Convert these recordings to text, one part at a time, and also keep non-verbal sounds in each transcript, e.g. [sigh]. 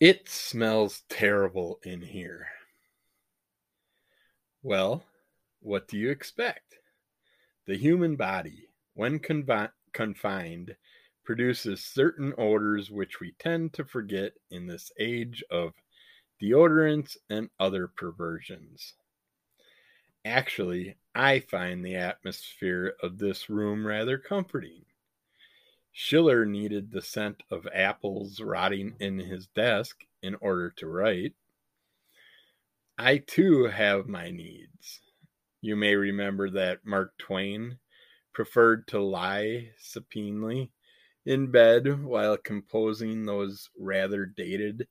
It smells terrible in here. Well, what do you expect? The human body, when confi- confined, produces certain odors which we tend to forget in this age of deodorants and other perversions. Actually, I find the atmosphere of this room rather comforting. Schiller needed the scent of apples rotting in his desk in order to write. I too have my needs. You may remember that Mark Twain preferred to lie supinely in bed while composing those rather dated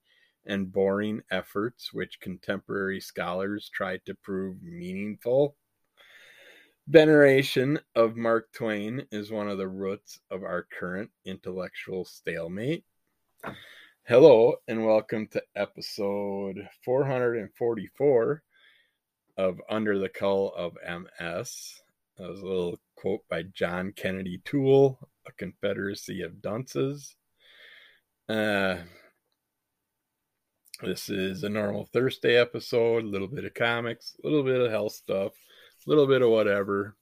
and boring efforts which contemporary scholars tried to prove meaningful. Veneration of Mark Twain is one of the roots of our current intellectual stalemate. Hello, and welcome to episode 444 of Under the Cull of MS. That was a little quote by John Kennedy Toole, A Confederacy of Dunces. Uh, this is a normal Thursday episode, a little bit of comics, a little bit of health stuff little bit of whatever.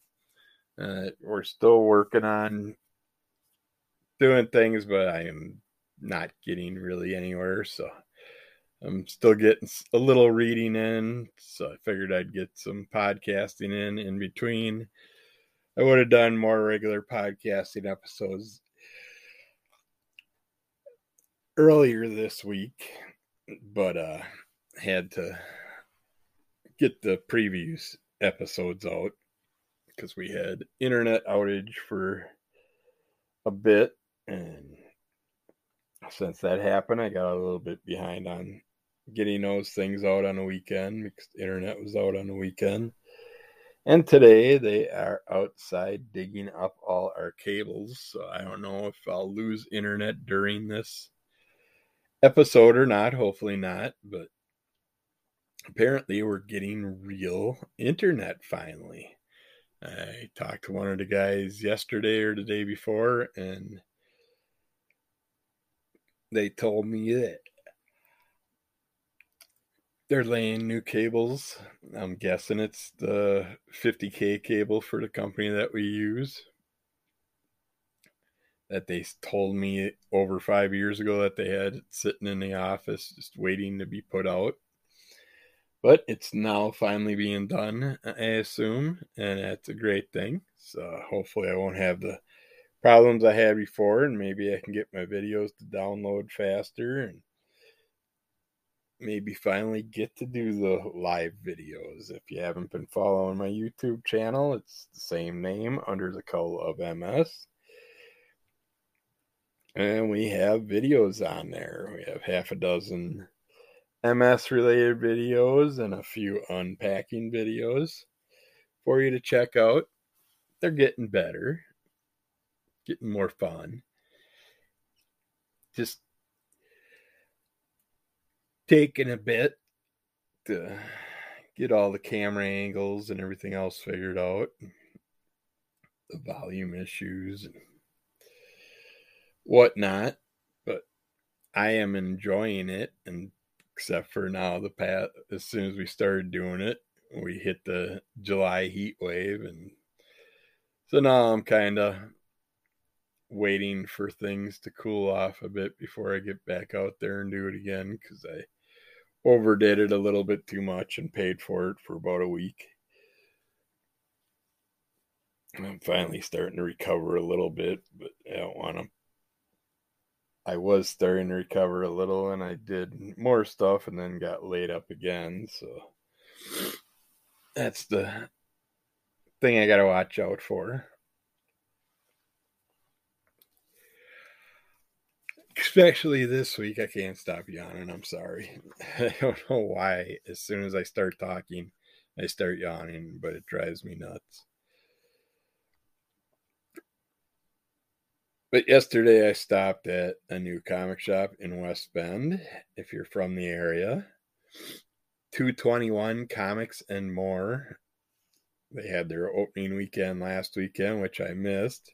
Uh, we're still working on doing things, but I am not getting really anywhere. So I'm still getting a little reading in. So I figured I'd get some podcasting in in between. I would have done more regular podcasting episodes earlier this week, but uh had to get the previews episodes out because we had internet outage for a bit and since that happened i got a little bit behind on getting those things out on the weekend because the internet was out on the weekend. And today they are outside digging up all our cables so i don't know if i'll lose internet during this episode or not hopefully not but apparently we're getting real internet finally. I talked to one of the guys yesterday or the day before, and they told me that they're laying new cables. I'm guessing it's the 50K cable for the company that we use. That they told me over five years ago that they had sitting in the office just waiting to be put out but it's now finally being done, I assume, and that's a great thing. So hopefully, I won't have the problems I had before, and maybe I can get my videos to download faster and maybe finally get to do the live videos. If you haven't been following my YouTube channel, it's the same name under the Cull of MS. And we have videos on there. We have half a dozen MS related videos and a few unpacking videos for you to check out. They're getting better, getting more fun. Just taking a bit to get all the camera angles and everything else figured out, the volume issues and whatnot. But I am enjoying it and except for now the path as soon as we started doing it we hit the july heat wave and so now i'm kind of waiting for things to cool off a bit before i get back out there and do it again because i overdid it a little bit too much and paid for it for about a week. And i'm finally starting to recover a little bit but i don't want to I was starting to recover a little and I did more stuff and then got laid up again. So that's the thing I got to watch out for. Especially this week, I can't stop yawning. I'm sorry. [laughs] I don't know why. As soon as I start talking, I start yawning, but it drives me nuts. But yesterday I stopped at a new comic shop in West Bend. If you're from the area, 221 Comics and More. They had their opening weekend last weekend, which I missed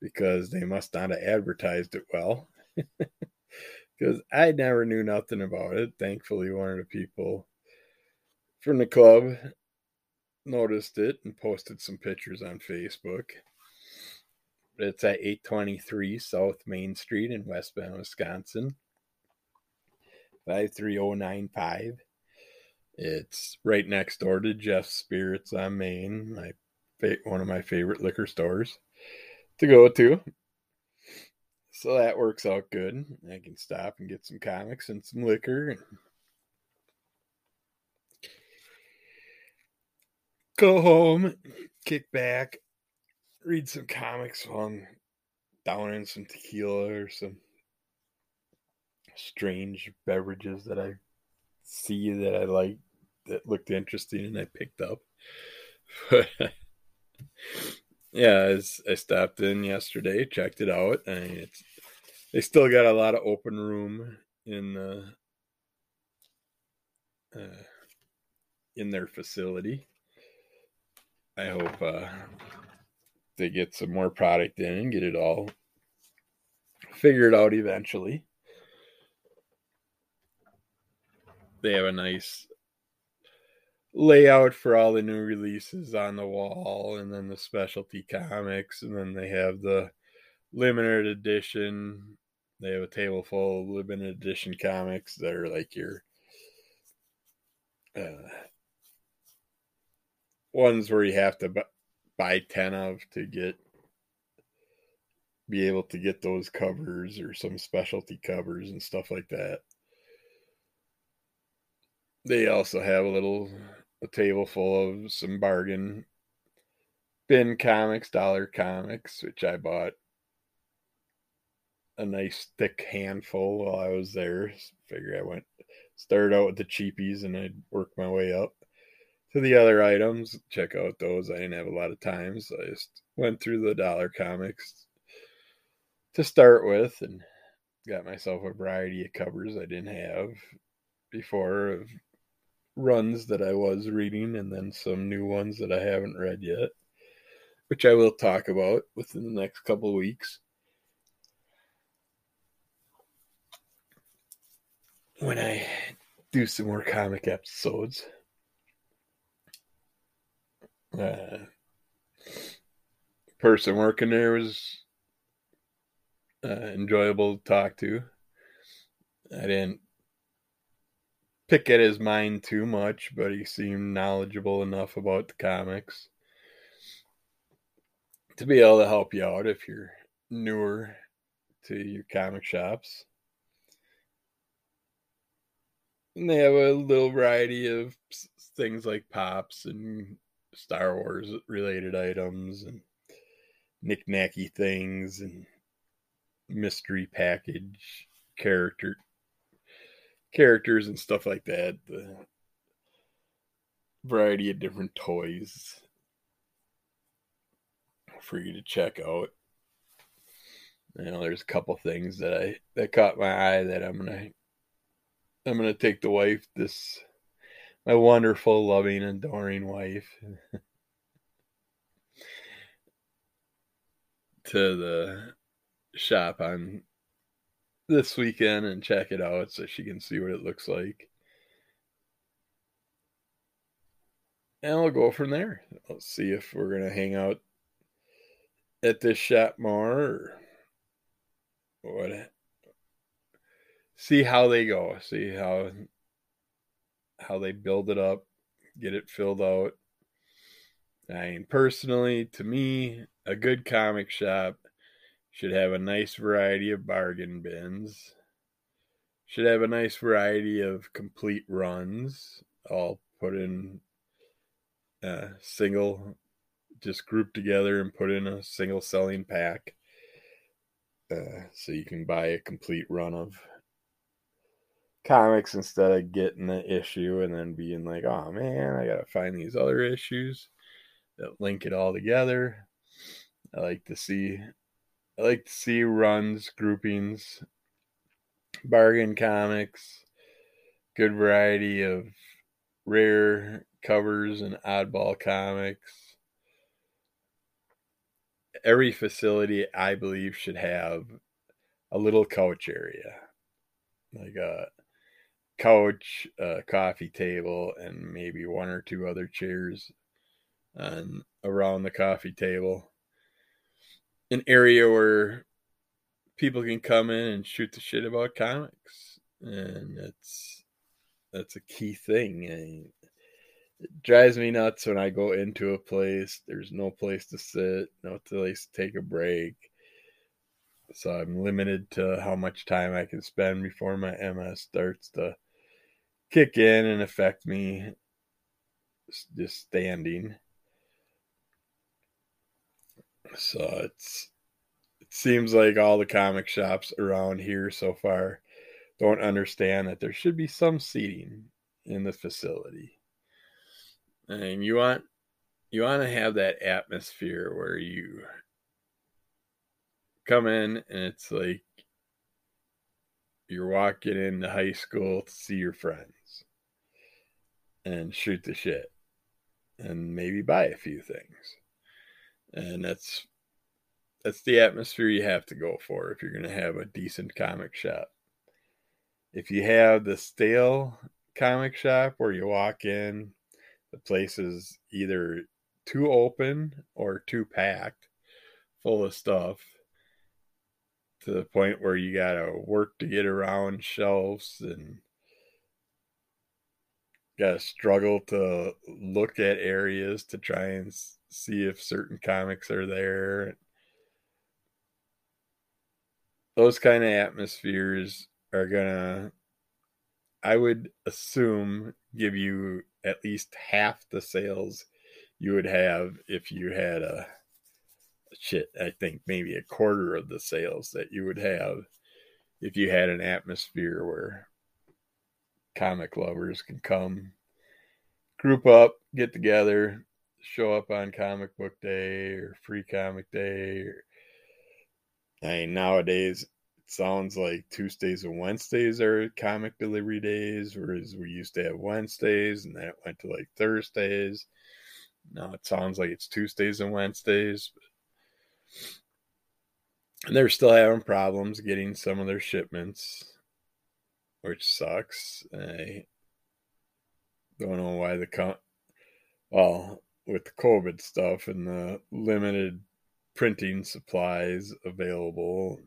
because they must not have advertised it well. [laughs] Because I never knew nothing about it. Thankfully, one of the people from the club noticed it and posted some pictures on Facebook. It's at 823 South Main Street in West Bend, Wisconsin. 53095. It's right next door to Jeff's Spirits on Main, my one of my favorite liquor stores to go to. So that works out good. I can stop and get some comics and some liquor go home, kick back, read some comics while I'm some tequila or some strange beverages that I see that I like that looked interesting and I picked up. [laughs] yeah, I stopped in yesterday, checked it out, and it's they still got a lot of open room in the uh, in their facility. I hope uh, they get some more product in and get it all figured out eventually. They have a nice layout for all the new releases on the wall and then the specialty comics and then they have the limited edition they have a table full of limited edition comics that are like your uh, ones where you have to buy 10 of to get be able to get those covers or some specialty covers and stuff like that they also have a little a table full of some bargain bin comics, dollar comics, which I bought a nice thick handful while I was there. Figure I went started out with the cheapies and I'd work my way up to the other items. Check out those. I didn't have a lot of time, so I just went through the dollar comics to start with and got myself a variety of covers I didn't have before of runs that I was reading and then some new ones that I haven't read yet, which I will talk about within the next couple weeks. When I do some more comic episodes. Uh, person working there was uh, enjoyable to talk to. I didn't pick at his mind too much, but he seemed knowledgeable enough about the comics to be able to help you out if you're newer to your comic shops. And they have a little variety of things like pops and Star Wars related items and knick-knacky things and mystery package character characters and stuff like that. The variety of different toys for you to check out. You know, there's a couple things that I that caught my eye that I'm gonna I'm gonna take the wife this my wonderful, loving, adoring wife [laughs] to the shop on this weekend and check it out so she can see what it looks like. And I'll go from there. Let's see if we're going to hang out at this shop more or what. See how they go. See how how they build it up, get it filled out. I mean, personally, to me, a good comic shop should have a nice variety of bargain bins. Should have a nice variety of complete runs, all put in a single, just grouped together and put in a single selling pack. Uh, so you can buy a complete run of comics instead of getting the issue and then being like, oh man, I gotta find these other issues that link it all together. I like to see I like to see runs, groupings, bargain comics, good variety of rare covers and oddball comics. Every facility, I believe, should have a little couch area. like a couch, a coffee table, and maybe one or two other chairs and around the coffee table. An area where people can come in and shoot the shit about comics. And it's that's a key thing. it drives me nuts when I go into a place. There's no place to sit, no place to take a break. So I'm limited to how much time I can spend before my MS starts to kick in and affect me just standing. So it's it seems like all the comic shops around here so far don't understand that there should be some seating in the facility. And you want you want to have that atmosphere where you come in and it's like you're walking into high school to see your friends and shoot the shit and maybe buy a few things. And that's that's the atmosphere you have to go for if you're going to have a decent comic shop. If you have the stale comic shop where you walk in, the place is either too open or too packed, full of stuff, to the point where you got to work to get around shelves and got to struggle to look at areas to try and see if certain comics are there. Those kind of atmospheres are to, I would assume, give you at least half the sales you would have if you had a shit, I think maybe a quarter of the sales that you would have if you had an atmosphere where comic lovers can come, group up, get together, show up on comic book day or free comic day. Or, I mean, nowadays it sounds like Tuesdays and Wednesdays are comic delivery days, whereas we used to have Wednesdays and then it went to like Thursdays. Now it sounds like it's Tuesdays and Wednesdays. But and they're still having problems getting some of their shipments, which sucks. I don't know why the con. Well, with the COVID stuff and the limited printing supplies available,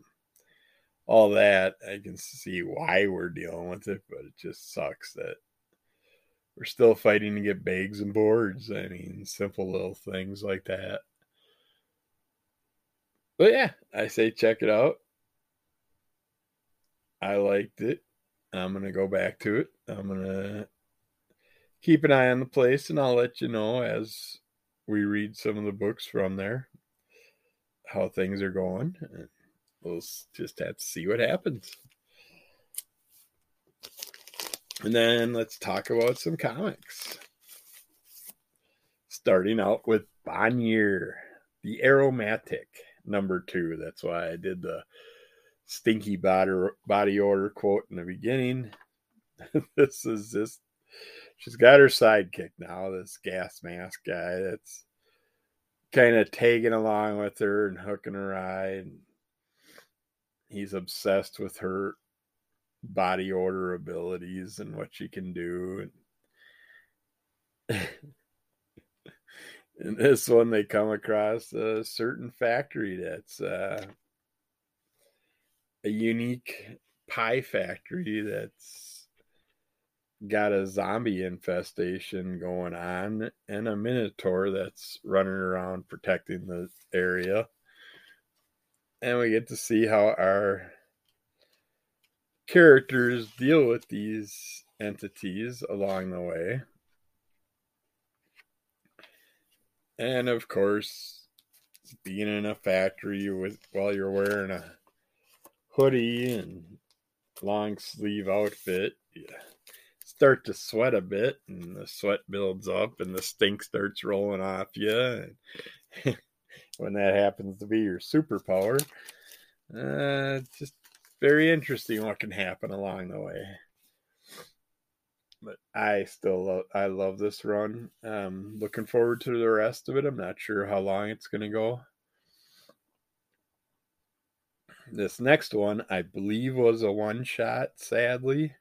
all that, I can see why we're dealing with it, but it just sucks that we're still fighting to get bags and boards. I mean, simple little things like that. But yeah, I say check it out. I liked it. I'm gonna go back to it. I'm gonna keep an eye on the place, and I'll let you know as we read some of the books from there how things are going. We'll just have to see what happens. And then let's talk about some comics. Starting out with Bonnier, the Aromatic number two. That's why I did the stinky body, body odor quote in the beginning. [laughs] this is just, she's got her sidekick now, this gas mask guy that's kind of tagging along with her and hooking her eye. And he's obsessed with her body order abilities and what she can do. [laughs] in this one they come across a certain factory that's uh, a unique pie factory that's got a zombie infestation going on and a minotaur that's running around protecting the area. And we get to see how our characters deal with these entities along the way And of course, being in a factory with while you're wearing a hoodie and long sleeve outfit, you start to sweat a bit, and the sweat builds up, and the stink starts rolling off you. [laughs] when that happens to be your superpower, uh, just very interesting what can happen along the way but I still love, I love this run. Um, looking forward to the rest of it. I'm not sure how long it's going to go. this next one, I believe, was a one shot, sadly.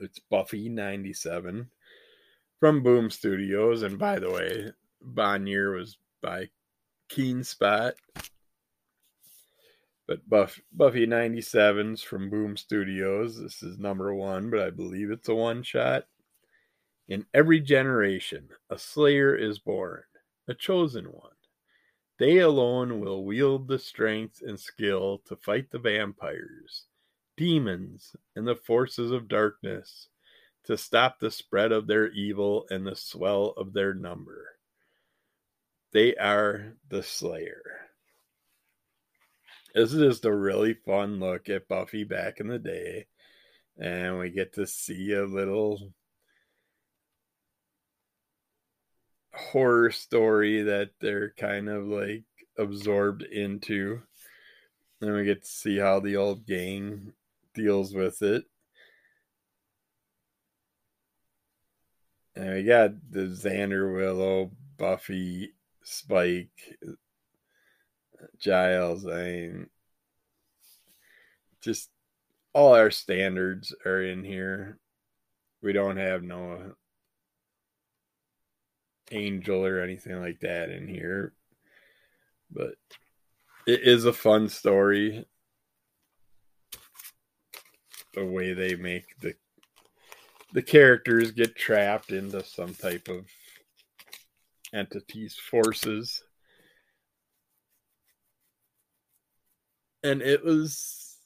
It's Buffy 97 from Boom Studios. And by the way, Bonnier was by Keenspot. But Buff, Buffy 97's from Boom Studios. This is number one, but I believe it's a one shot. In every generation, a Slayer is born, a chosen one. They alone will wield the strength and skill to fight the vampires, demons, and the forces of darkness, to stop the spread of their evil and the swell of their number. They are the Slayer. This is just a really fun look at Buffy back in the day. And we get to see a little horror story that they're kind of like absorbed into. And we get to see how the old gang deals with it. And we got the Xander Willow, Buffy, Spike, Giles. I mean, just all our standards are in here. We don't have no angel or anything like that in here. But it is a fun story. The way they make the the characters get trapped into some type of entities forces. And it was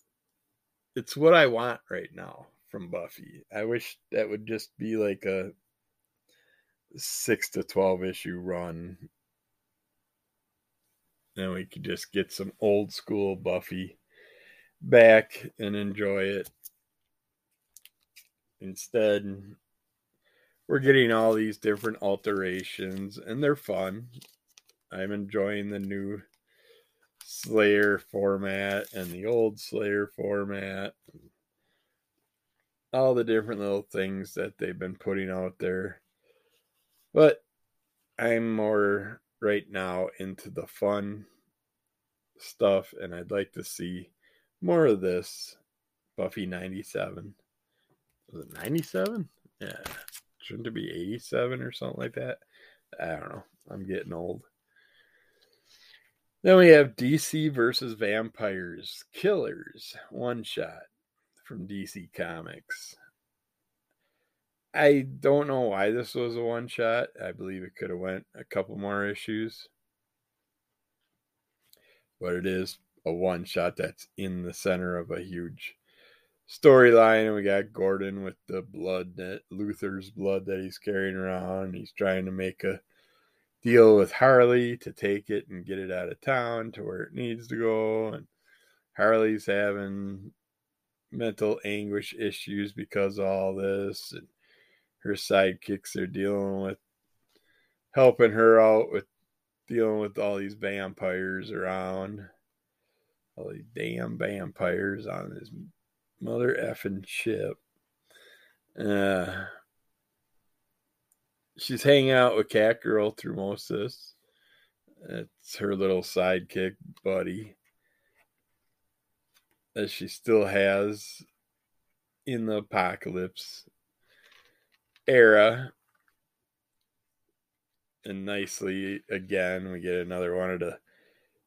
it's what I want right now from Buffy. I wish that would just be like a six to 12 issue run. Then we could just get some old school Buffy back and enjoy it. Instead, we're getting all these different alterations and they're fun. I'm enjoying the new Slayer format and the old Slayer format. All the different little things that they've been putting out there. But I'm more right now into the fun stuff, and I'd like to see more of this. Buffy 97. Was it 97? Yeah. Shouldn't it be 87 or something like that? I don't know. I'm getting old. Then we have DC versus Vampires Killers one shot from DC Comics. I don't know why this was a one shot. I believe it could have went a couple more issues. But it is a one shot that's in the center of a huge storyline. And we got Gordon with the blood that Luthor's blood that he's carrying around. He's trying to make a deal with Harley to take it and get it out of town to where it needs to go. And Harley's having mental anguish issues because of all this. And her sidekicks are dealing with helping her out with dealing with all these vampires around. All these damn vampires on this mother effing ship. Uh, she's hanging out with Catgirl through most of this. It's her little sidekick buddy that she still has in the apocalypse era. And nicely, again, we get another one of the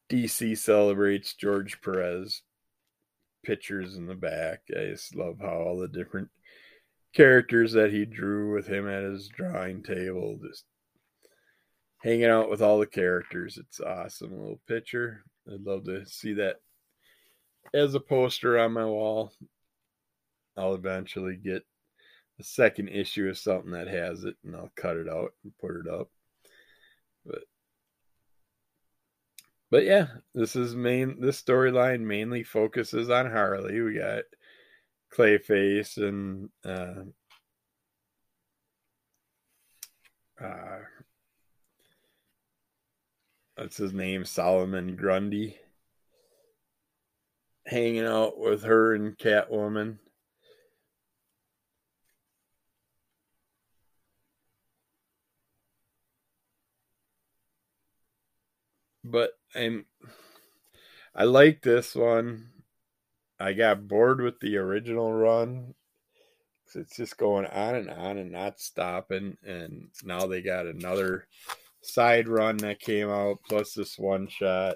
DC celebrates George Perez pictures in the back. I just love how all the different characters that he drew with him at his drawing table, just hanging out with all the characters. It's awesome little picture. I'd love to see that as a poster on my wall. I'll eventually get a second issue of something that has it, and I'll cut it out and put it up. But but yeah, this is main. This storyline mainly focuses on Harley. We got Clayface and uh, uh, what's his name, Solomon Grundy, hanging out with her and Catwoman. But I'm I like this one. I got bored with the original run. It's just going on and on and not stopping. And now they got another side run that came out, plus this one shot.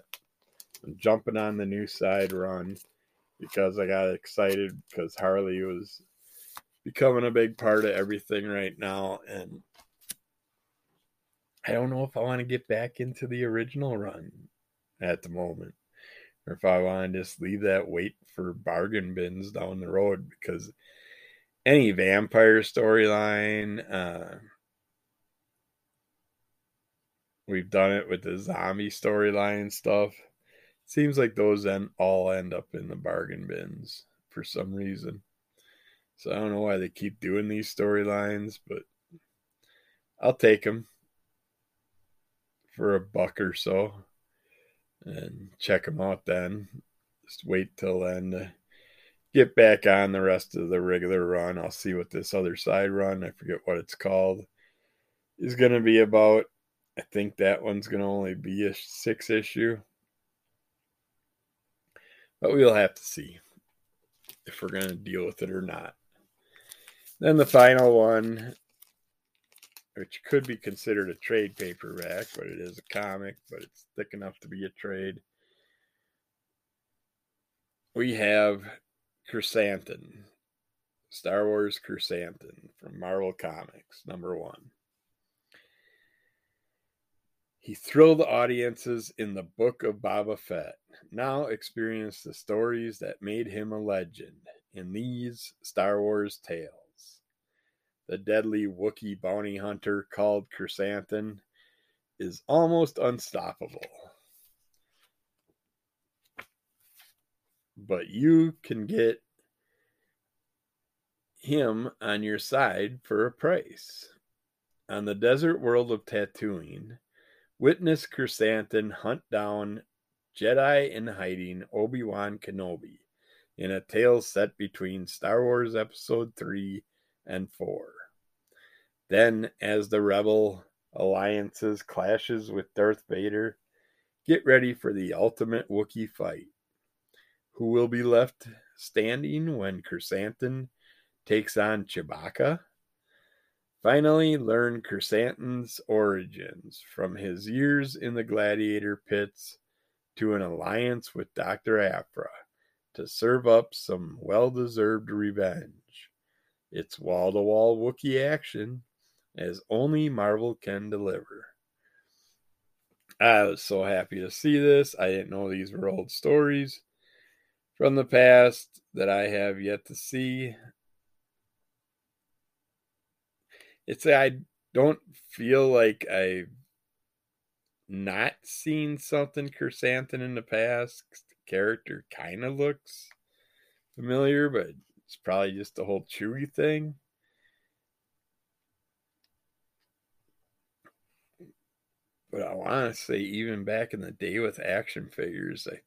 I'm jumping on the new side run because I got excited because Harley was becoming a big part of everything right now. And I don't know if I want to get back into the original run at the moment or if I want to just leave that wait for bargain bins down the road because any vampire storyline, uh, we've done it with the zombie storyline stuff. Seems like those then all end up in the bargain bins for some reason. So I don't know why they keep doing these storylines, but I'll take them for a buck or so and check them out then. Just wait till then to get back on the rest of the regular run. I'll see what this other side run, I forget what it's called, is going to be about. I think that one's going to only be a six issue. But we'll have to see if we're going to deal with it or not. Then the final one which could be considered a trade paperback, but it is a comic, but it's thick enough to be a trade. We have Krrsantan, Star Wars Krrsantan from Marvel Comics, number one. He thrilled audiences in the book of Boba Fett. Now experience the stories that made him a legend in these Star Wars tales the deadly Wookiee bounty hunter called Krrsantan, is almost unstoppable. But you can get him on your side for a price. On the desert world of Tatooine, witness Krrsantan hunt down Jedi in hiding Obi Wan Kenobi in a tale set between Star Wars Episode 3 and 4. Then, as the rebel alliances clashes with Darth Vader, get ready for the ultimate Wookiee fight. Who will be left standing when Krrsantan takes on Chewbacca? Finally, learn Krrsantan's origins from his years in the gladiator pits to an alliance with Dr. Aphra to serve up some well deserved revenge. It's wall to wall Wookiee action as only Marvel can deliver. I was so happy to see this. I didn't know these were old stories from the past that I have yet to see. It's I don't feel like I've not seen something Krrsantan in the past. The character kind of looks familiar, but it's probably just the whole Chewy thing. But I want to say, even back in the day with action figures, I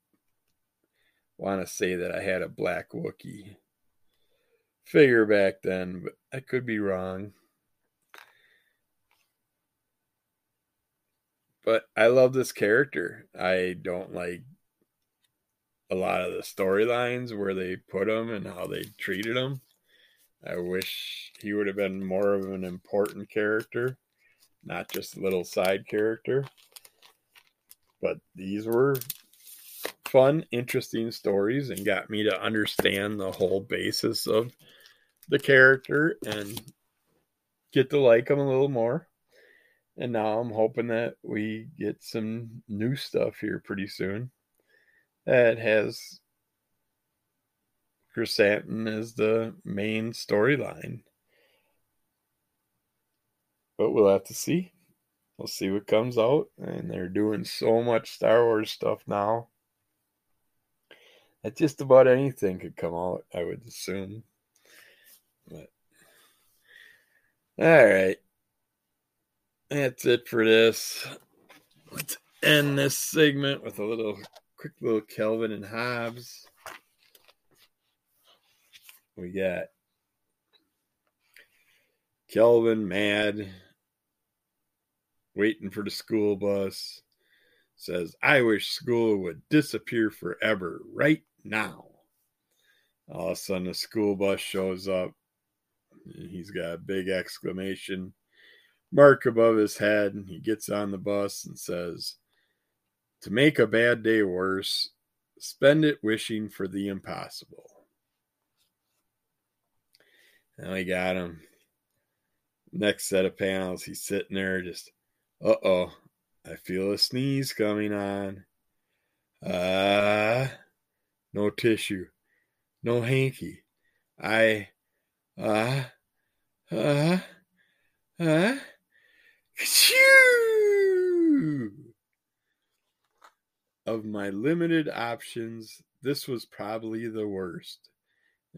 want to say that I had a black Wookie figure back then, but I could be wrong. But I love this character. I don't like a lot of the storylines where they put him and how they treated him. I wish he would have been more of an important character not just a little side character. But these were fun, interesting stories and got me to understand the whole basis of the character and get to like him a little more. And now I'm hoping that we get some new stuff here pretty soon that has Krrsantan as the main storyline but we'll have to see. We'll see what comes out. And they're doing so much Star Wars stuff now that just about anything could come out, I would assume. But all right. That's it for this. Let's end this segment with a little quick little Calvin and Hobbes. We got Calvin mad waiting for the school bus. says, I wish school would disappear forever right now. All of a sudden, the school bus shows up. and He's got a big exclamation mark above his head. and He gets on the bus and says, To make a bad day worse, spend it wishing for the impossible. And we got him. Next set of panels, he's sitting there just, uh oh, I feel a sneeze coming on. Ah, uh, no tissue, no hanky. I, ah, uh, ah, uh, ah, Of my limited options, this was probably the worst.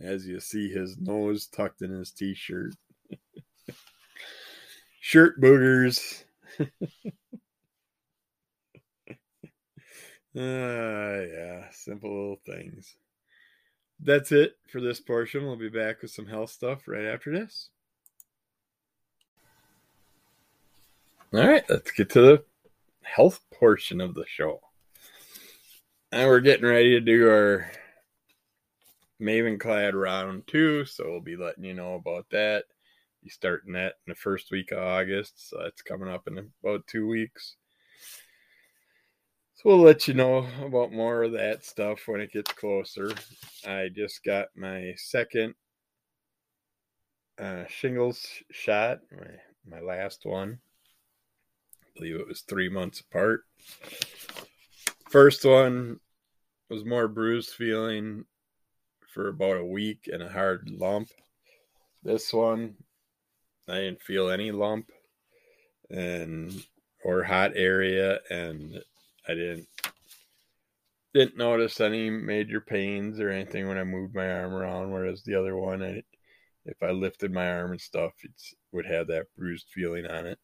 As you see his nose tucked in his t shirt. [laughs] Shirt boogers. Uh, [laughs] yeah, simple little things. That's it for this portion. We'll be back with some health stuff right after this. All right, let's get to the health portion of the show. And we're getting ready to do our Mavenclad round two, so we'll be letting you know about that. Be starting that in the first week of August, so that's coming up in about two weeks. So we'll let you know about more of that stuff when it gets closer. I just got my second uh, shingles shot, my, my last one. I believe it was three months apart. First one was more bruised feeling for about a week and a hard lump. This one, I didn't feel any lump and or hot area and I didn't didn't notice any major pains or anything when I moved my arm around. Whereas the other one, I, if I lifted my arm and stuff, it would have that bruised feeling on it.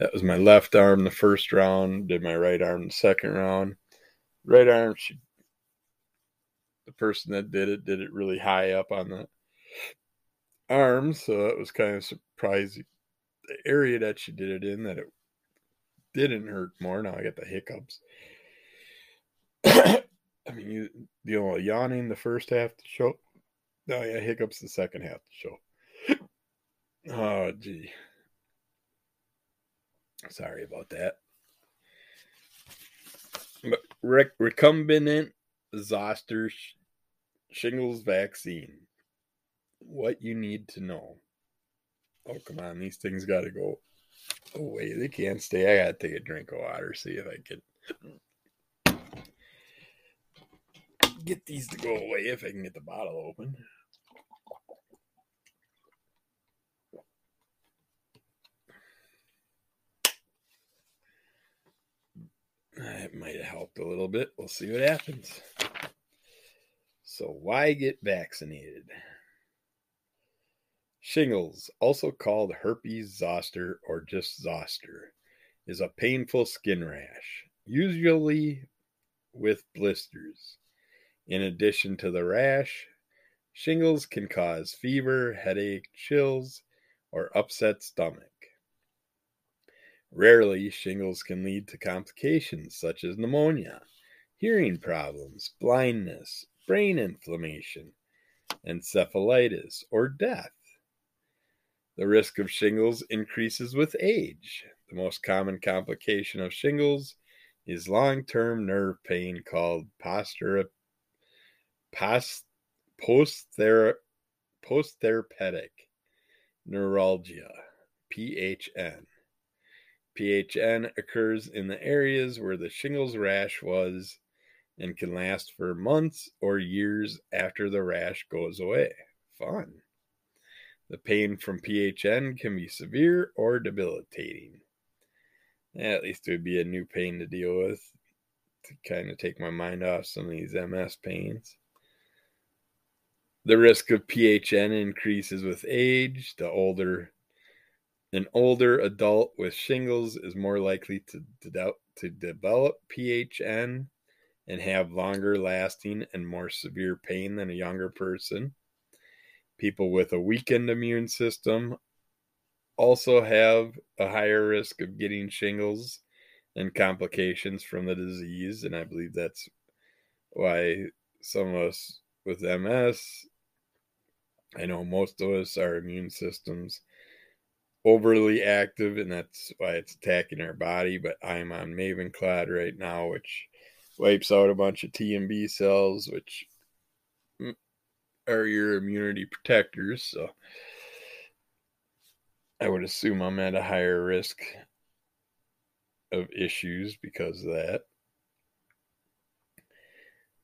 That was my left arm the first round. Did my right arm the second round. Right arm, she, the person that did it did it really high up on the arm, so it was kind of surprising. The area that she did it in, that it didn't hurt more. Now I get the hiccups. [coughs] I mean, you dealing with yawning the first half the show. No, yeah, hiccups the second half the show. [coughs] oh, gee. Sorry about that. But rec- recombinant zoster sh- shingles vaccine. What you need to know. Oh, come on. These things got to go away. They can't stay. I gotta take a drink of water, see if I can get these to go away if I can get the bottle open. It might have helped a little bit. We'll see what happens. So, why get vaccinated? Shingles, also called herpes zoster or just zoster, is a painful skin rash, usually with blisters. In addition to the rash, shingles can cause fever, headache, chills, or upset stomach. Rarely, shingles can lead to complications such as pneumonia, hearing problems, blindness, brain inflammation, encephalitis, or death. The risk of shingles increases with age. The most common complication of shingles is long term nerve pain called posterior, post, neuralgia, PHN. PHN occurs in the areas where the shingles rash was and can last for months or years after the rash goes away. Fun. The pain from PHN can be severe or debilitating. At least it would be a new pain to deal with to kind of take my mind off some of these MS pains. The risk of PHN increases with age. The older an older adult with shingles is more likely to, to, to develop PHN and have longer lasting and more severe pain than a younger person. People with a weakened immune system also have a higher risk of getting shingles and complications from the disease. And I believe that's why some of us with MS, I know most of us, our immune systems overly active, and that's why it's attacking our body. But I'm on Mavenclad right now, which wipes out a bunch of T and B cells, which are your immunity protectors. So I would assume I'm at a higher risk of issues because of that.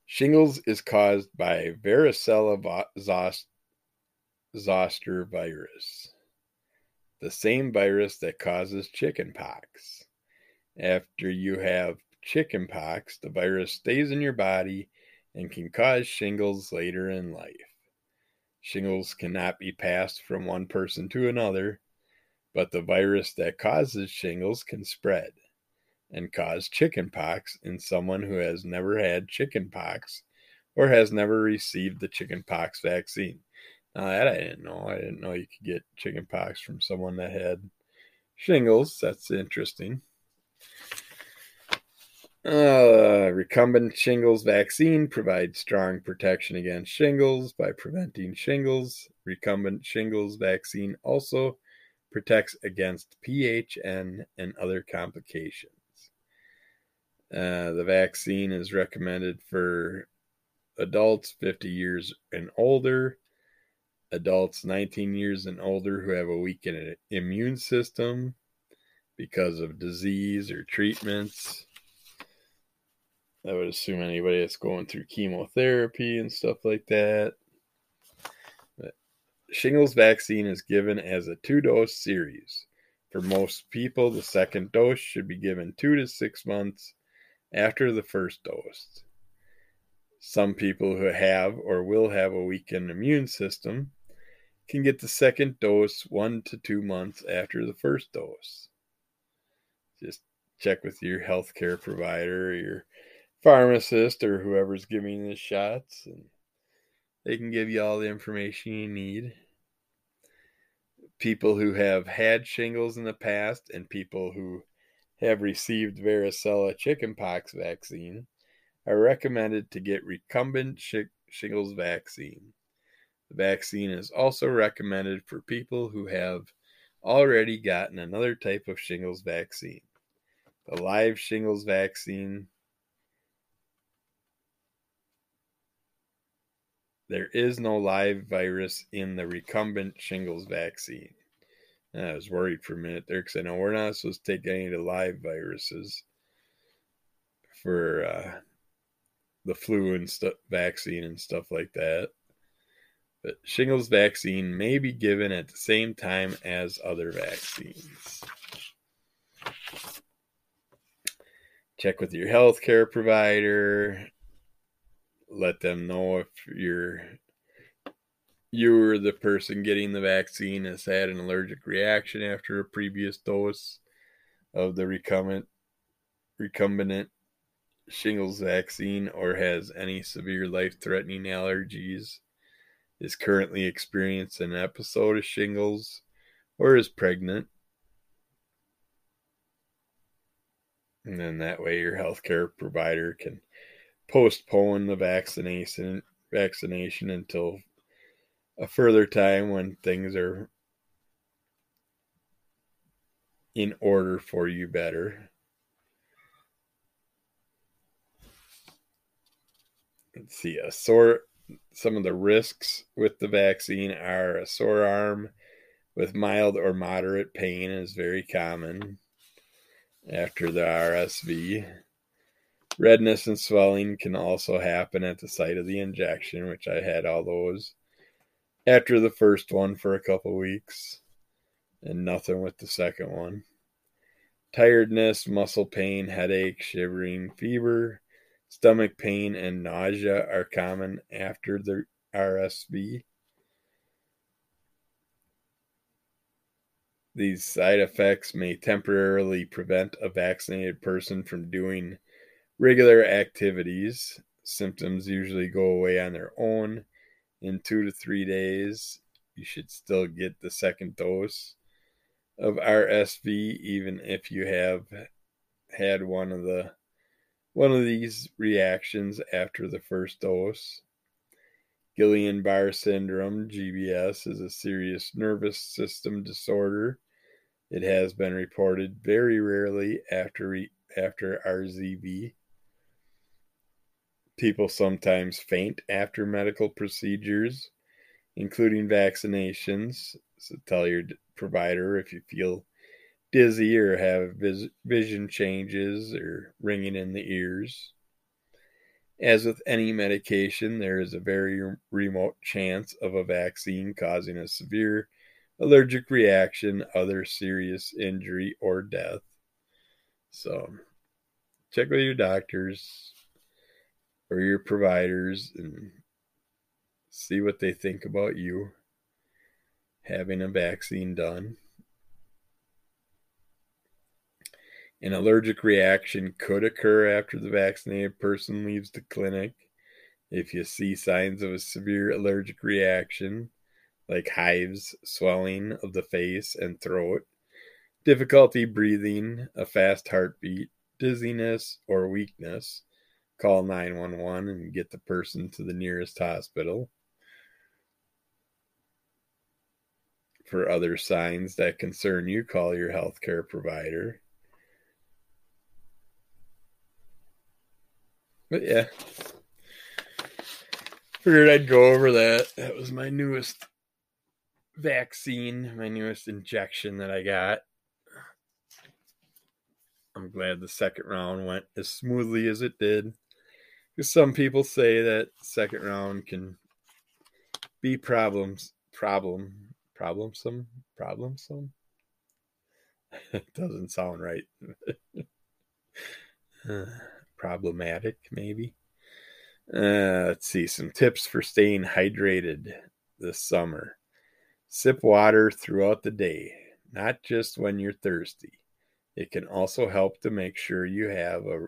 Shingles is caused by varicella zoster virus, the same virus that causes chickenpox. After you have chickenpox, the virus stays in your body and can cause shingles later in life. Shingles cannot be passed from one person to another, but the virus that causes shingles can spread and cause chickenpox in someone who has never had chickenpox or has never received the chickenpox vaccine. Now that I didn't know. I didn't know you could get chickenpox from someone that had shingles. That's interesting. Uh, recumbent shingles vaccine provides strong protection against shingles by preventing shingles. Recumbent shingles vaccine also protects against PHN and other complications. Uh, the vaccine is recommended for adults 50 years and older, adults 19 years and older who have a weakened immune system because of disease or treatments I would assume anybody that's going through chemotherapy and stuff like that. Shingles vaccine is given as a two dose series. For most people, the second dose should be given two to six months after the first dose. Some people who have or will have a weakened immune system can get the second dose one to two months after the first dose. Just check with your healthcare provider or your pharmacist or whoever's giving the shots and they can give you all the information you need people who have had shingles in the past and people who have received varicella chickenpox vaccine are recommended to get recumbent shingles vaccine the vaccine is also recommended for people who have already gotten another type of shingles vaccine the live shingles vaccine There is no live virus in the recumbent shingles vaccine. And I was worried for a minute there because I know we're not supposed to take any of the live viruses for uh, the flu and stuff, vaccine and stuff like that. But shingles vaccine may be given at the same time as other vaccines. Check with your healthcare provider let them know if you're you're the person getting the vaccine has had an allergic reaction after a previous dose of the recumbent recumbent shingles vaccine or has any severe life-threatening allergies is currently experiencing an episode of shingles or is pregnant and then that way your healthcare provider can postpone the vaccination vaccination until a further time when things are in order for you better. Let's see, a sore some of the risks with the vaccine are a sore arm with mild or moderate pain is very common after the RZV. Redness and swelling can also happen at the site of the injection, which I had all those after the first one for a couple weeks and nothing with the second one. Tiredness, muscle pain, headache, shivering, fever, stomach pain, and nausea are common after the RZV. These side effects may temporarily prevent a vaccinated person from doing regular activities. Symptoms usually go away on their own in two to three days. You should still get the second dose of RZV, even if you have had one of the one of these reactions after the first dose. Guillain-Barré syndrome, GBS, is a serious nervous system disorder. It has been reported very rarely after after RZV. People sometimes faint after medical procedures, including vaccinations. So tell your provider if you feel dizzy or have vis- vision changes or ringing in the ears. As with any medication, there is a very remote chance of a vaccine causing a severe allergic reaction, other serious injury, or death. So, check with your doctors or your providers and see what they think about you having a vaccine done. An allergic reaction could occur after the vaccinated person leaves the clinic. If you see signs of a severe allergic reaction, like hives, swelling of the face and throat, difficulty breathing, a fast heartbeat, dizziness, or weakness, call 911 and get the person to the nearest hospital. For other signs that concern you, call your healthcare provider. But yeah, figured I'd go over that. That was my newest vaccine, my newest injection that I got. I'm glad the second round went as smoothly as it did. Because some people say that second round can be problems, problem, problemsome, problemsome. it [laughs] doesn't sound right. [laughs] Uh. Problematic, maybe. Uh, let's see some tips for staying hydrated this summer. Sip water throughout the day, not just when you're thirsty. It can also help to make sure you have a,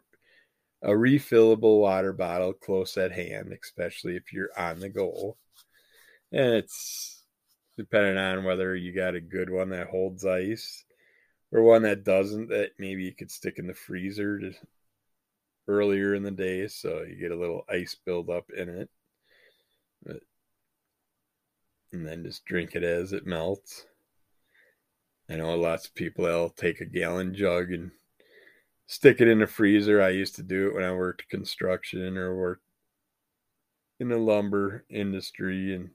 a refillable water bottle close at hand, especially if you're on the go. And it's depending on whether you got a good one that holds ice or one that doesn't, that maybe you could stick in the freezer to earlier in the day, so you get a little ice buildup in it. But, and then just drink it as it melts. I know lots of people that'll take a gallon jug and stick it in the freezer. I used to do it when I worked construction or worked in the lumber industry, and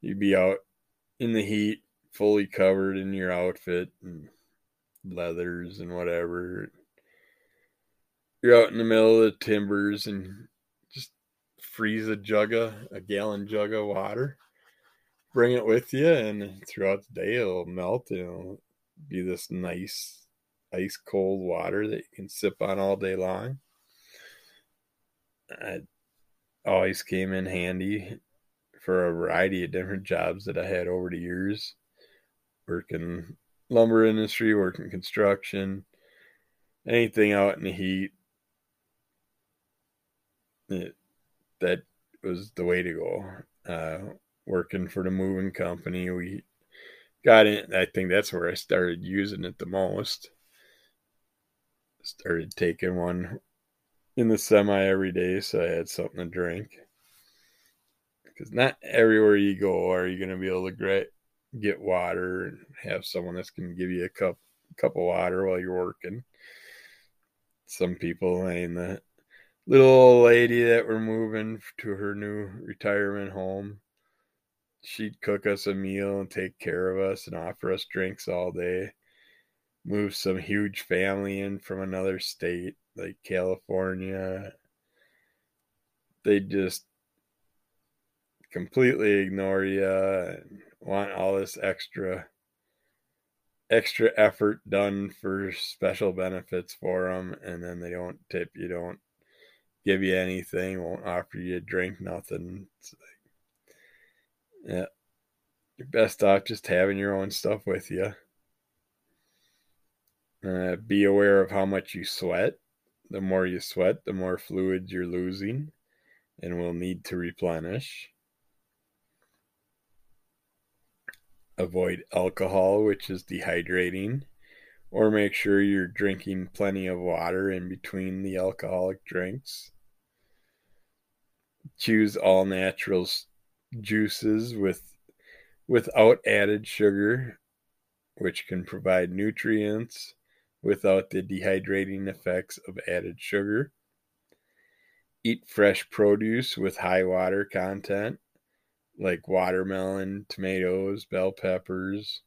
you'd be out in the heat, fully covered in your outfit and leathers and whatever you're out in the middle of the timbers and just freeze a jug of a gallon jug of water bring it with you and throughout the day it'll melt and it'll be this nice ice cold water that you can sip on all day long. It always came in handy for a variety of different jobs that i had over the years. Working lumber industry working construction anything out in the heat it, that was the way to go. Uh, working for the moving company, we got in. I think that's where I started using it the most. Started taking one in the semi every day, so I had something to drink. Because not everywhere you go are you going to be able to get get water and have someone that's going to give you a cup cup of water while you're working. Some people, mean, the little old lady that we're moving to her new retirement home. She'd cook us a meal and take care of us and offer us drinks all day. Move some huge family in from another state like California. They just completely ignore you and want all this extra extra effort done for special benefits for them and then they don't tip you don't give you anything, won't offer you a drink, nothing. Like, yeah, you're best off just having your own stuff with you. Uh, be aware of how much you sweat. The more you sweat, the more fluids you're losing and will need to replenish. Avoid alcohol, which is dehydrating, Or make sure you're drinking plenty of water in between the alcoholic drinks. Choose all natural juices with without added sugar, which can provide nutrients without the dehydrating effects of added sugar. Eat fresh produce with high water content, like watermelon, tomatoes, bell peppers,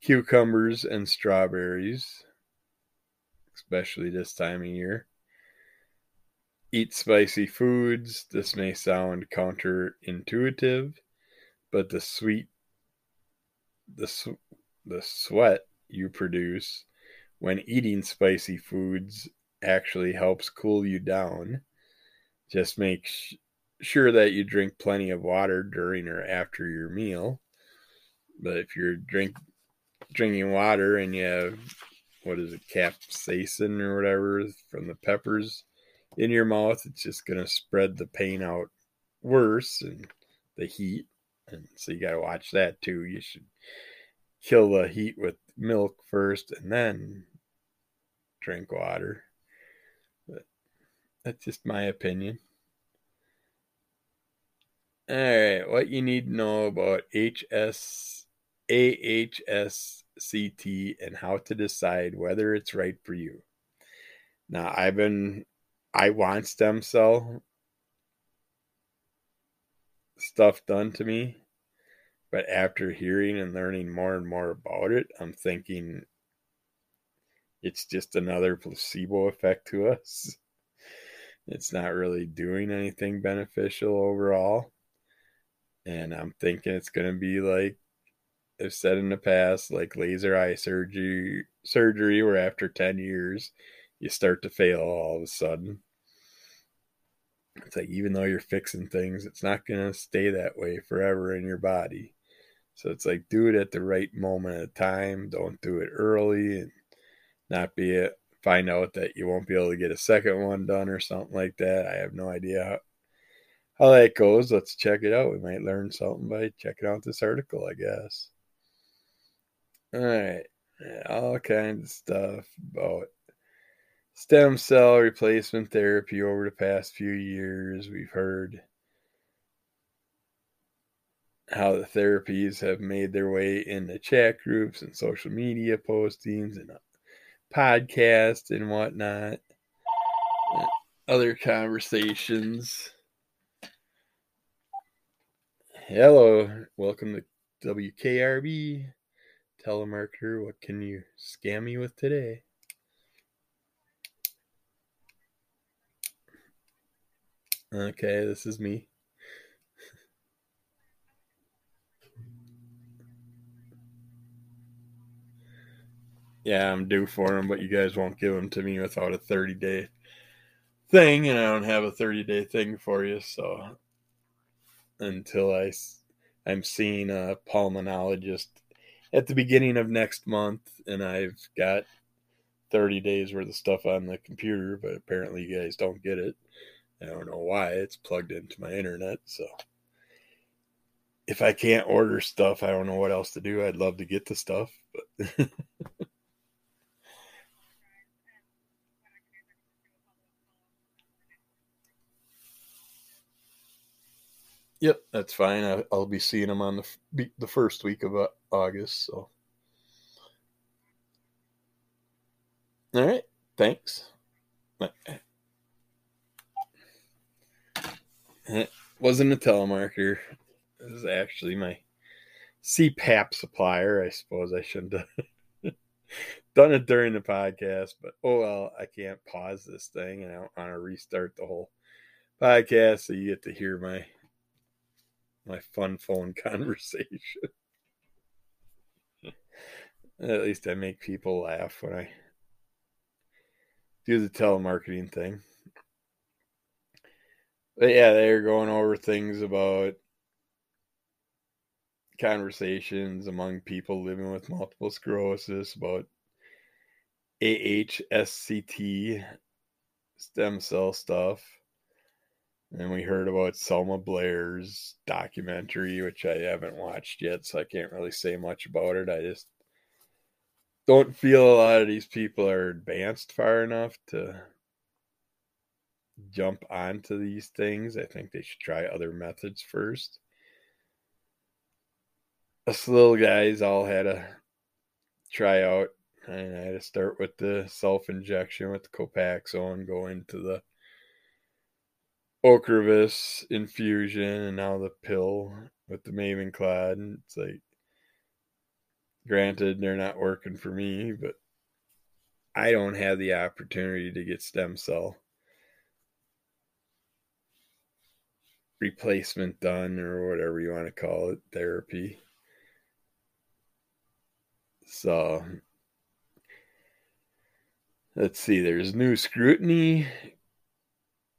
cucumbers, and strawberries, especially this time of year. Eat spicy foods. This may sound counterintuitive, but the sweet, the, the sweat you produce when eating spicy foods actually helps cool you down. Just make sh- sure that you drink plenty of water during or after your meal. But if you're drink drinking water and you have what is it, capsaicin or whatever from the peppers in your mouth, it's just gonna spread the pain out worse and the heat. And so you gotta watch that too. You should kill the heat with milk first and then drink water. But that's just my opinion. All right, what you need to know about HS AHSCT and how to decide whether it's right for you. Now, I've been I want stem cell stuff done to me, but after hearing and learning more and more about it, I'm thinking it's just another placebo effect to us. [laughs] It's not really doing anything beneficial overall. And I'm thinking it's going to be like I've said in the past, like laser eye surgery, surgery, where after 10 years, you start to fail all of a sudden. It's like even though you're fixing things, it's not going to stay that way forever in your body. So it's like do it at the right moment of time. Don't do it early and not be it. Find out that you won't be able to get a second one done or something like that. I have no idea how, how that goes. Let's check it out. We might learn something by checking out this article, I guess. All right. All kinds of stuff about stem cell replacement therapy over the past few years. We've heard how the therapies have made their way into chat groups and social media postings and uh, podcasts and whatnot, and other conversations. Hello, welcome to WKRB telemarketer. What can you scam me with today? Okay, this is me. yeah, I'm due for them, but you guys won't give them to me without a 30 day thing, and I don't have a 30 day thing for you. So until I, I'm seeing a pulmonologist at the beginning of next month, and I've got 30 days worth of stuff on the computer, but apparently you guys don't get it. I don't know why. It's plugged into my internet, so if I can't order stuff, I don't know what else to do. I'd love to get the stuff, but [laughs] Yep, that's fine. I, will be seeing them on the the first week of uh, August. So, all right, thanks. It wasn't a telemarketer. This is actually my CPAP supplier. I suppose I shouldn't have [laughs] done it during the podcast, but oh well, I can't pause this thing and I don't want to restart the whole podcast so you get to hear my my fun phone [laughs] conversation. [laughs] At least I make people laugh when I do the telemarketing thing. But yeah, they're going over things about conversations among people living with multiple sclerosis about AHSCT stem cell stuff. And we heard about Selma Blair's documentary, which I haven't watched yet, so I can't really say much about it. I just don't feel a lot of these people are advanced far enough to jump onto these things. I think they should try other methods first. Us little guys all had to try out, and I had to start with the self injection with the Copaxone, go into the Ocrevus infusion, and now the pill with the Mavenclad. And it's like, granted, they're not working for me, but I don't have the opportunity to get stem cell replacement done or whatever you want to call it, therapy. So let's see, there's new scrutiny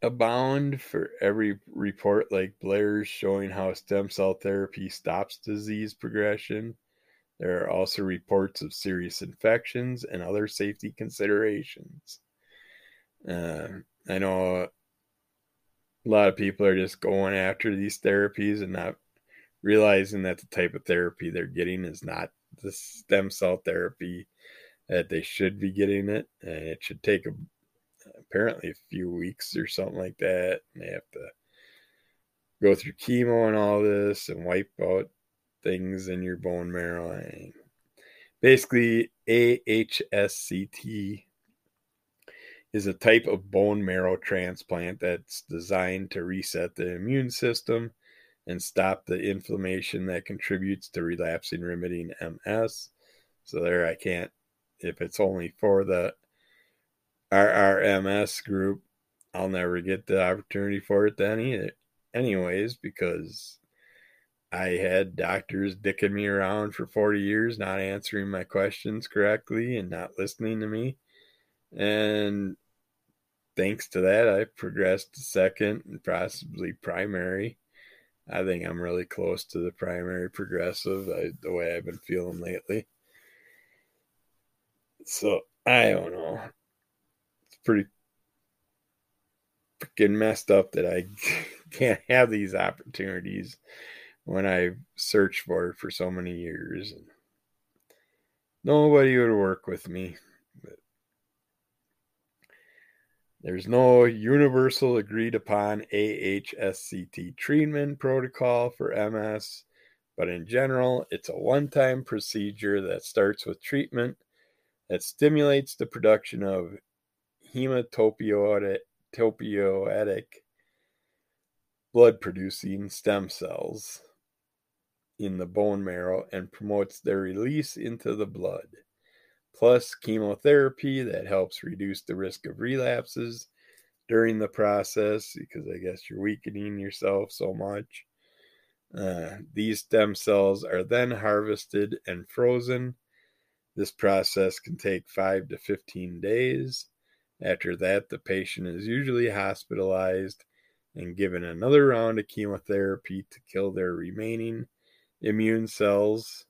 abound for every report like Blair's showing how stem cell therapy stops disease progression. There are also reports of serious infections and other safety considerations. Uh, I know a lot of people are just going after these therapies and not realizing that the type of therapy they're getting is not the stem cell therapy that they should be getting it. And it should take a, apparently a few weeks or something like that. And they have to go through chemo and all this and wipe out things in your bone marrow and basically ahsct is a type of bone marrow transplant that's designed to reset the immune system and stop the inflammation that contributes to relapsing remitting MS. So there I can't if it's only for the RRMS group, I'll never get the opportunity for it then either. Anyways, because I had doctors dicking me around for 40 years, not answering my questions correctly and not listening to me. And thanks to that, I progressed to second and possibly primary. I think I'm really close to the primary progressive, I, the way I've been feeling lately. So I don't know. It's pretty freaking messed up that I [laughs] can't have these opportunities when I searched for it for so many years. And nobody would work with me. There's no universal agreed upon AHSCT treatment protocol for MS, but in general, it's a one time procedure that starts with treatment that stimulates the production of hematopoietic blood producing stem cells in the bone marrow and promotes their release into the blood plus chemotherapy that helps reduce the risk of relapses during the process because I guess you're weakening yourself so much. Uh, these stem cells are then harvested and frozen. This process can take 5 to 15 days. After that, the patient is usually hospitalized and given another round of chemotherapy to kill their remaining immune cells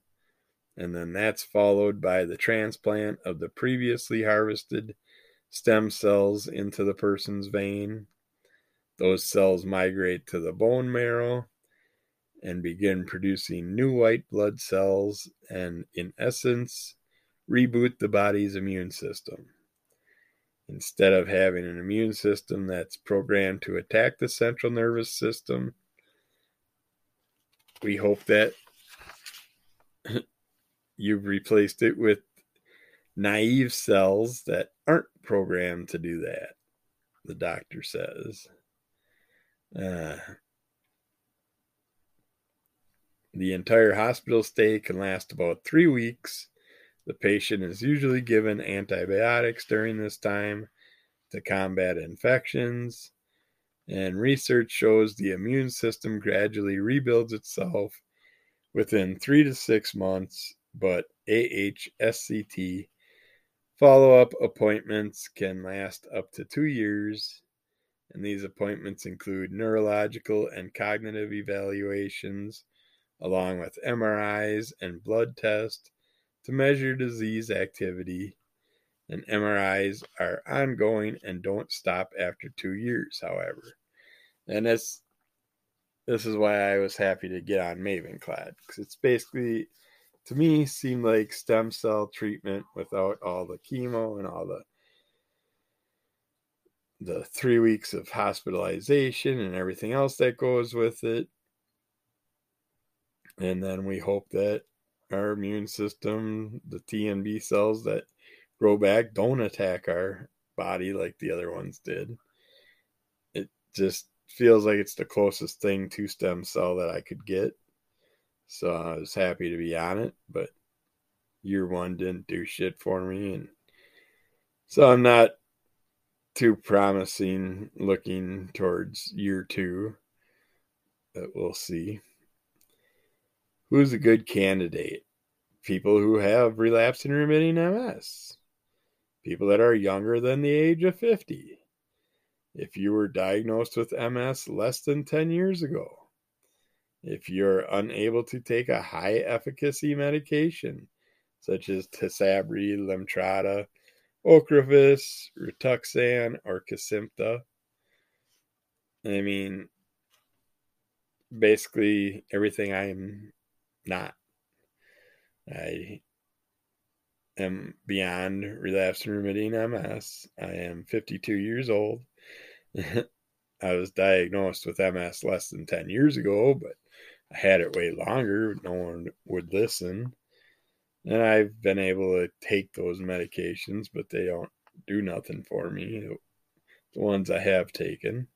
and then that's followed by the transplant of the previously harvested stem cells into the person's vein. Those cells migrate to the bone marrow and begin producing new white blood cells and, in essence, reboot the body's immune system. Instead of having an immune system that's programmed to attack the central nervous system, we hope that you've replaced it with naive cells that aren't programmed to do that, the doctor says. Uh, the entire hospital stay can last about three weeks. The patient is usually given antibiotics during this time to combat infections, and research shows the immune system gradually rebuilds itself within three to six months but AHSCT follow up appointments can last up to two years. And these appointments include neurological and cognitive evaluations, along with MRIs and blood tests to measure disease activity. And MRIs are ongoing and don't stop after two years, however. And this, this is why I was happy to get on Mavenclad, because it's basically to me seemed like stem cell treatment without all the chemo and all the the three weeks of hospitalization and everything else that goes with it. And then we hope that our immune system, the T and B cells that grow back, don't attack our body like the other ones did. It just feels like it's the closest thing to stem cell that I could get. So I was happy to be on it, but year one didn't do shit for me. And so I'm not too promising looking towards year two. But we'll see. Who's a good candidate? People who have relapsed and remitting MS. People that are younger than the age of 50. If you were diagnosed with MS less than 10 years ago. If you're unable to take a high efficacy medication, such as Tysabri, Lemtrada, Ocrevus, Rituxan, or Kesimpta. I mean, basically everything I'm not. I am beyond relapsed and remitting MS. I am 52 years old. [laughs] I was diagnosed with MS less than 10 years ago, but I had it way longer. No one would listen. And I've been able to take those medications, but they don't do nothing for me. The ones I have taken.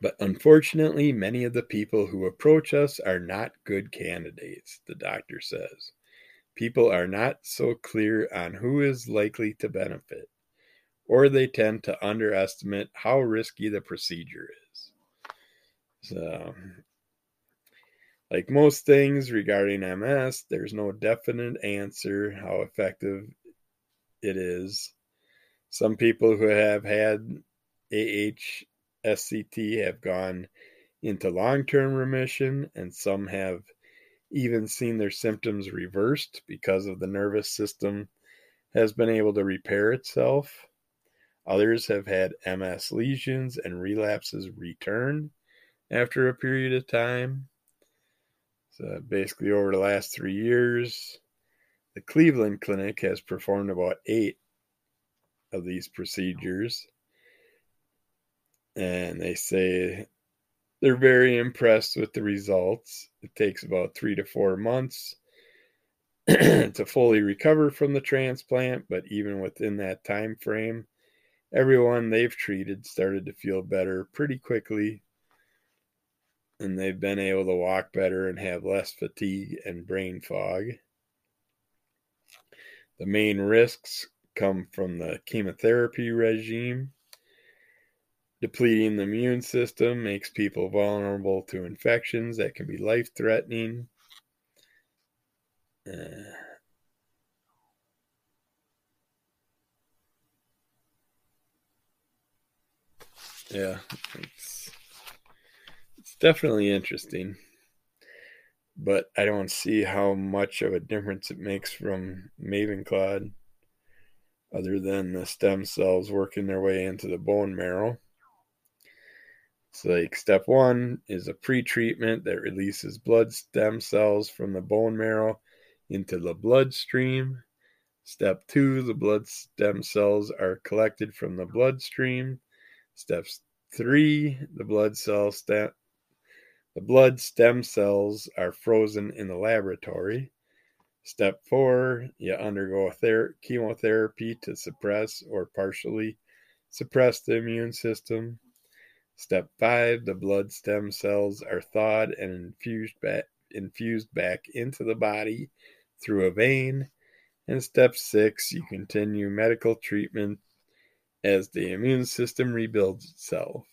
But, unfortunately, many of the people who approach us are not good candidates, the doctor says. People are not so clear on who is likely to benefit, or they tend to underestimate how risky the procedure is. So like most things regarding MS, there's no definite answer how effective it is. Some people who have had AHSCT have gone into long term remission, and some have even seen their symptoms reversed because of the nervous system has been able to repair itself. Others have had MS lesions and relapses return after a period of time. So basically, over the last three years, the Cleveland Clinic has performed about eight of these procedures. And they say they're very impressed with the results. It takes about three to four months [clears throat] to fully recover from the transplant, but even within that time frame, everyone they've treated started to feel better pretty quickly and they've been able to walk better and have less fatigue and brain fog. The main risks come from the chemotherapy regime. Depleting the immune system makes people vulnerable to infections that can be life threatening. Uh, yeah, it's it's definitely interesting. But I don't see how much of a difference it makes from Mavenclad other than the stem cells working their way into the bone marrow. It's like step one is a pre-treatment that releases blood stem cells from the bone marrow into the bloodstream. Step two, the blood stem cells are collected from the bloodstream. Steps three, the blood cell stem the blood stem cells are frozen in the laboratory. Step four, you undergo ther- chemotherapy to suppress or partially suppress the immune system. Step five, the blood stem cells are thawed and infused back, infused back into the body through a vein. And step six, you continue medical treatment as the immune system rebuilds itself.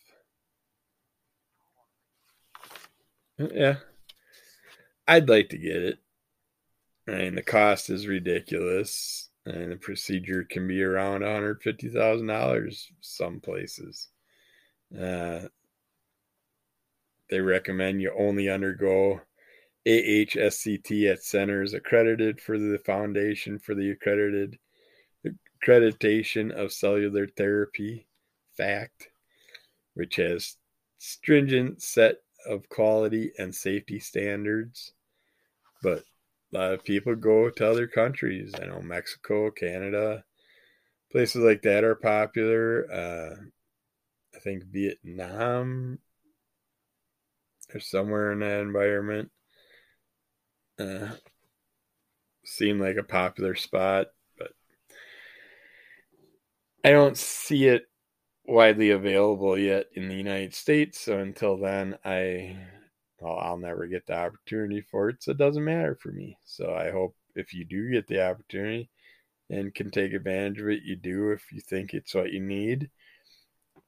Yeah. I'd like to get it. I mean, the cost is ridiculous, and the procedure can be around $150,000 some places. Uh, they recommend you only undergo AHSCT at centers accredited for the Foundation for the Accredited Accreditation of Cellular Therapy, FACT, which has stringent set of quality and safety standards, but a lot of people go to other countries. I know Mexico, Canada, places like that are popular. Uh, I think Vietnam or somewhere in that environment uh, seemed like a popular spot, I don't see it widely available yet in the United States. So until then, I well, I'll never get the opportunity for it, so it doesn't matter for me. So I hope if you do get the opportunity and can take advantage of it, you do if you think it's what you need.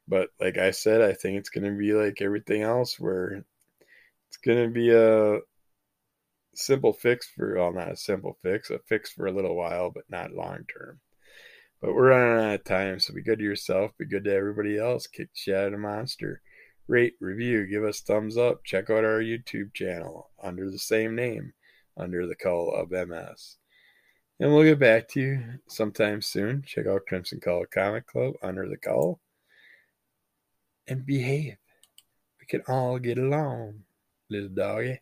But like I said, I think it's going to be like everything else where it's going to be a simple fix for, well, not a simple fix, a fix for a little while, but not long term. But we're running out of time, so be good to yourself, be good to everybody else. Kick of monster. Rate, review, give us thumbs up. Check out our YouTube channel under the same name, under the call of MS. And we'll get back to you sometime soon. Check out Crimson Call Comic Club under the call. And behave. We can all get along, little doggy.